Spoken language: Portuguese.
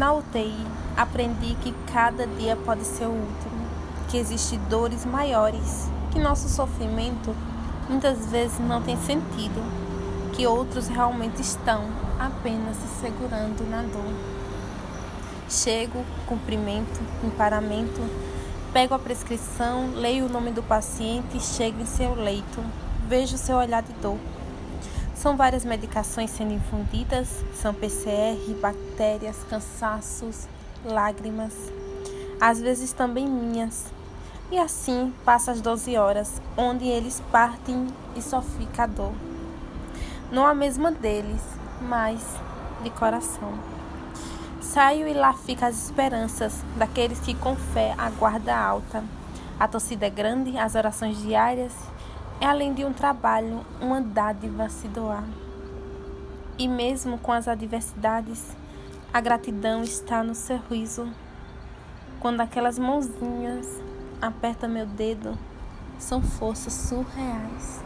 Na UTI, aprendi que cada dia pode ser o último, que existem dores maiores, que nosso sofrimento muitas vezes não tem sentido, que outros realmente estão apenas se segurando na dor. Chego, cumprimento, emparamento, pego a prescrição, leio o nome do paciente e chego em seu leito. Vejo seu olhar de dor. São várias medicações sendo infundidas, são PCR, bactérias, cansaços, lágrimas, às vezes também minhas. E assim passa as 12 horas, onde eles partem e só fica a dor. Não a mesma deles, mas de coração. Saio e lá fica as esperanças daqueles que com fé aguarda alta. A torcida é grande, as orações diárias é além de um trabalho, uma dádiva se doar. E mesmo com as adversidades, a gratidão está no sorriso. Quando aquelas mãozinhas apertam meu dedo, são forças surreais.